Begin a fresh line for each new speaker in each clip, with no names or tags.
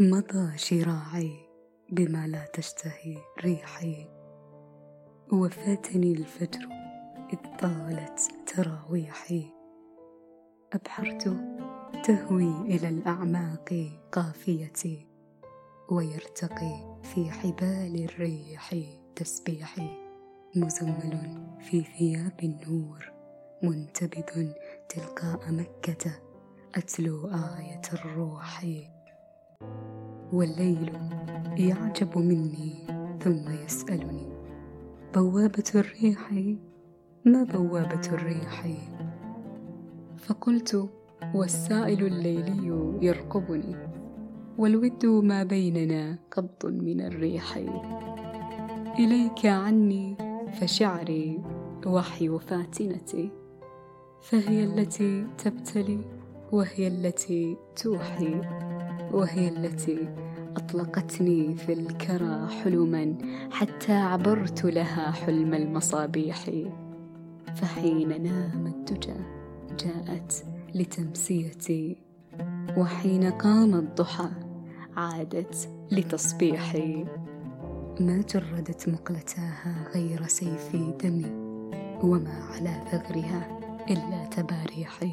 مضى شراعي بما لا تشتهي ريحي؟ وفاتني الفجر إذ طالت تراويحي. أبحرت تهوي إلى الأعماق قافيتي ويرتقي في حبال الريح تسبيحي. مزمل في ثياب النور منتبذ تلقاء مكة أتلو آية الروح. والليل يعجب مني ثم يسألني بوابة الريح؟ ما بوابة الريح؟ فقلت والسائل الليلي يرقبني والود ما بيننا قبض من الريح. إليك عني فشعري وحي فاتنتي فهي التي تبتلي وهي التي توحي. وهي التي أطلقتني في الكرى حلما حتى عبرت لها حلم المصابيح. فحين نام الدجى جاءت لتمسيتي وحين قام الضحى عادت لتصبيحي. ما جردت مقلتاها غير سيف دمي وما على ثغرها إلا تباريحي.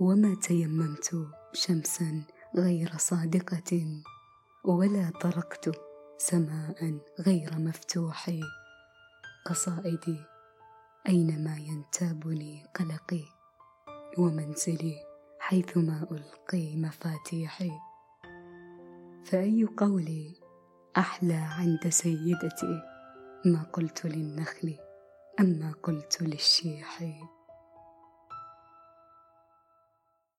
وما تيممت شمسا غير صادقة ولا طرقت سماء غير مفتوح. قصائدي أينما ينتابني قلقي ومنزلي حيثما ألقي مفاتيحي. فأي قولي أحلى عند سيدتي؟ ما قلت للنخل أما قلت للشيح؟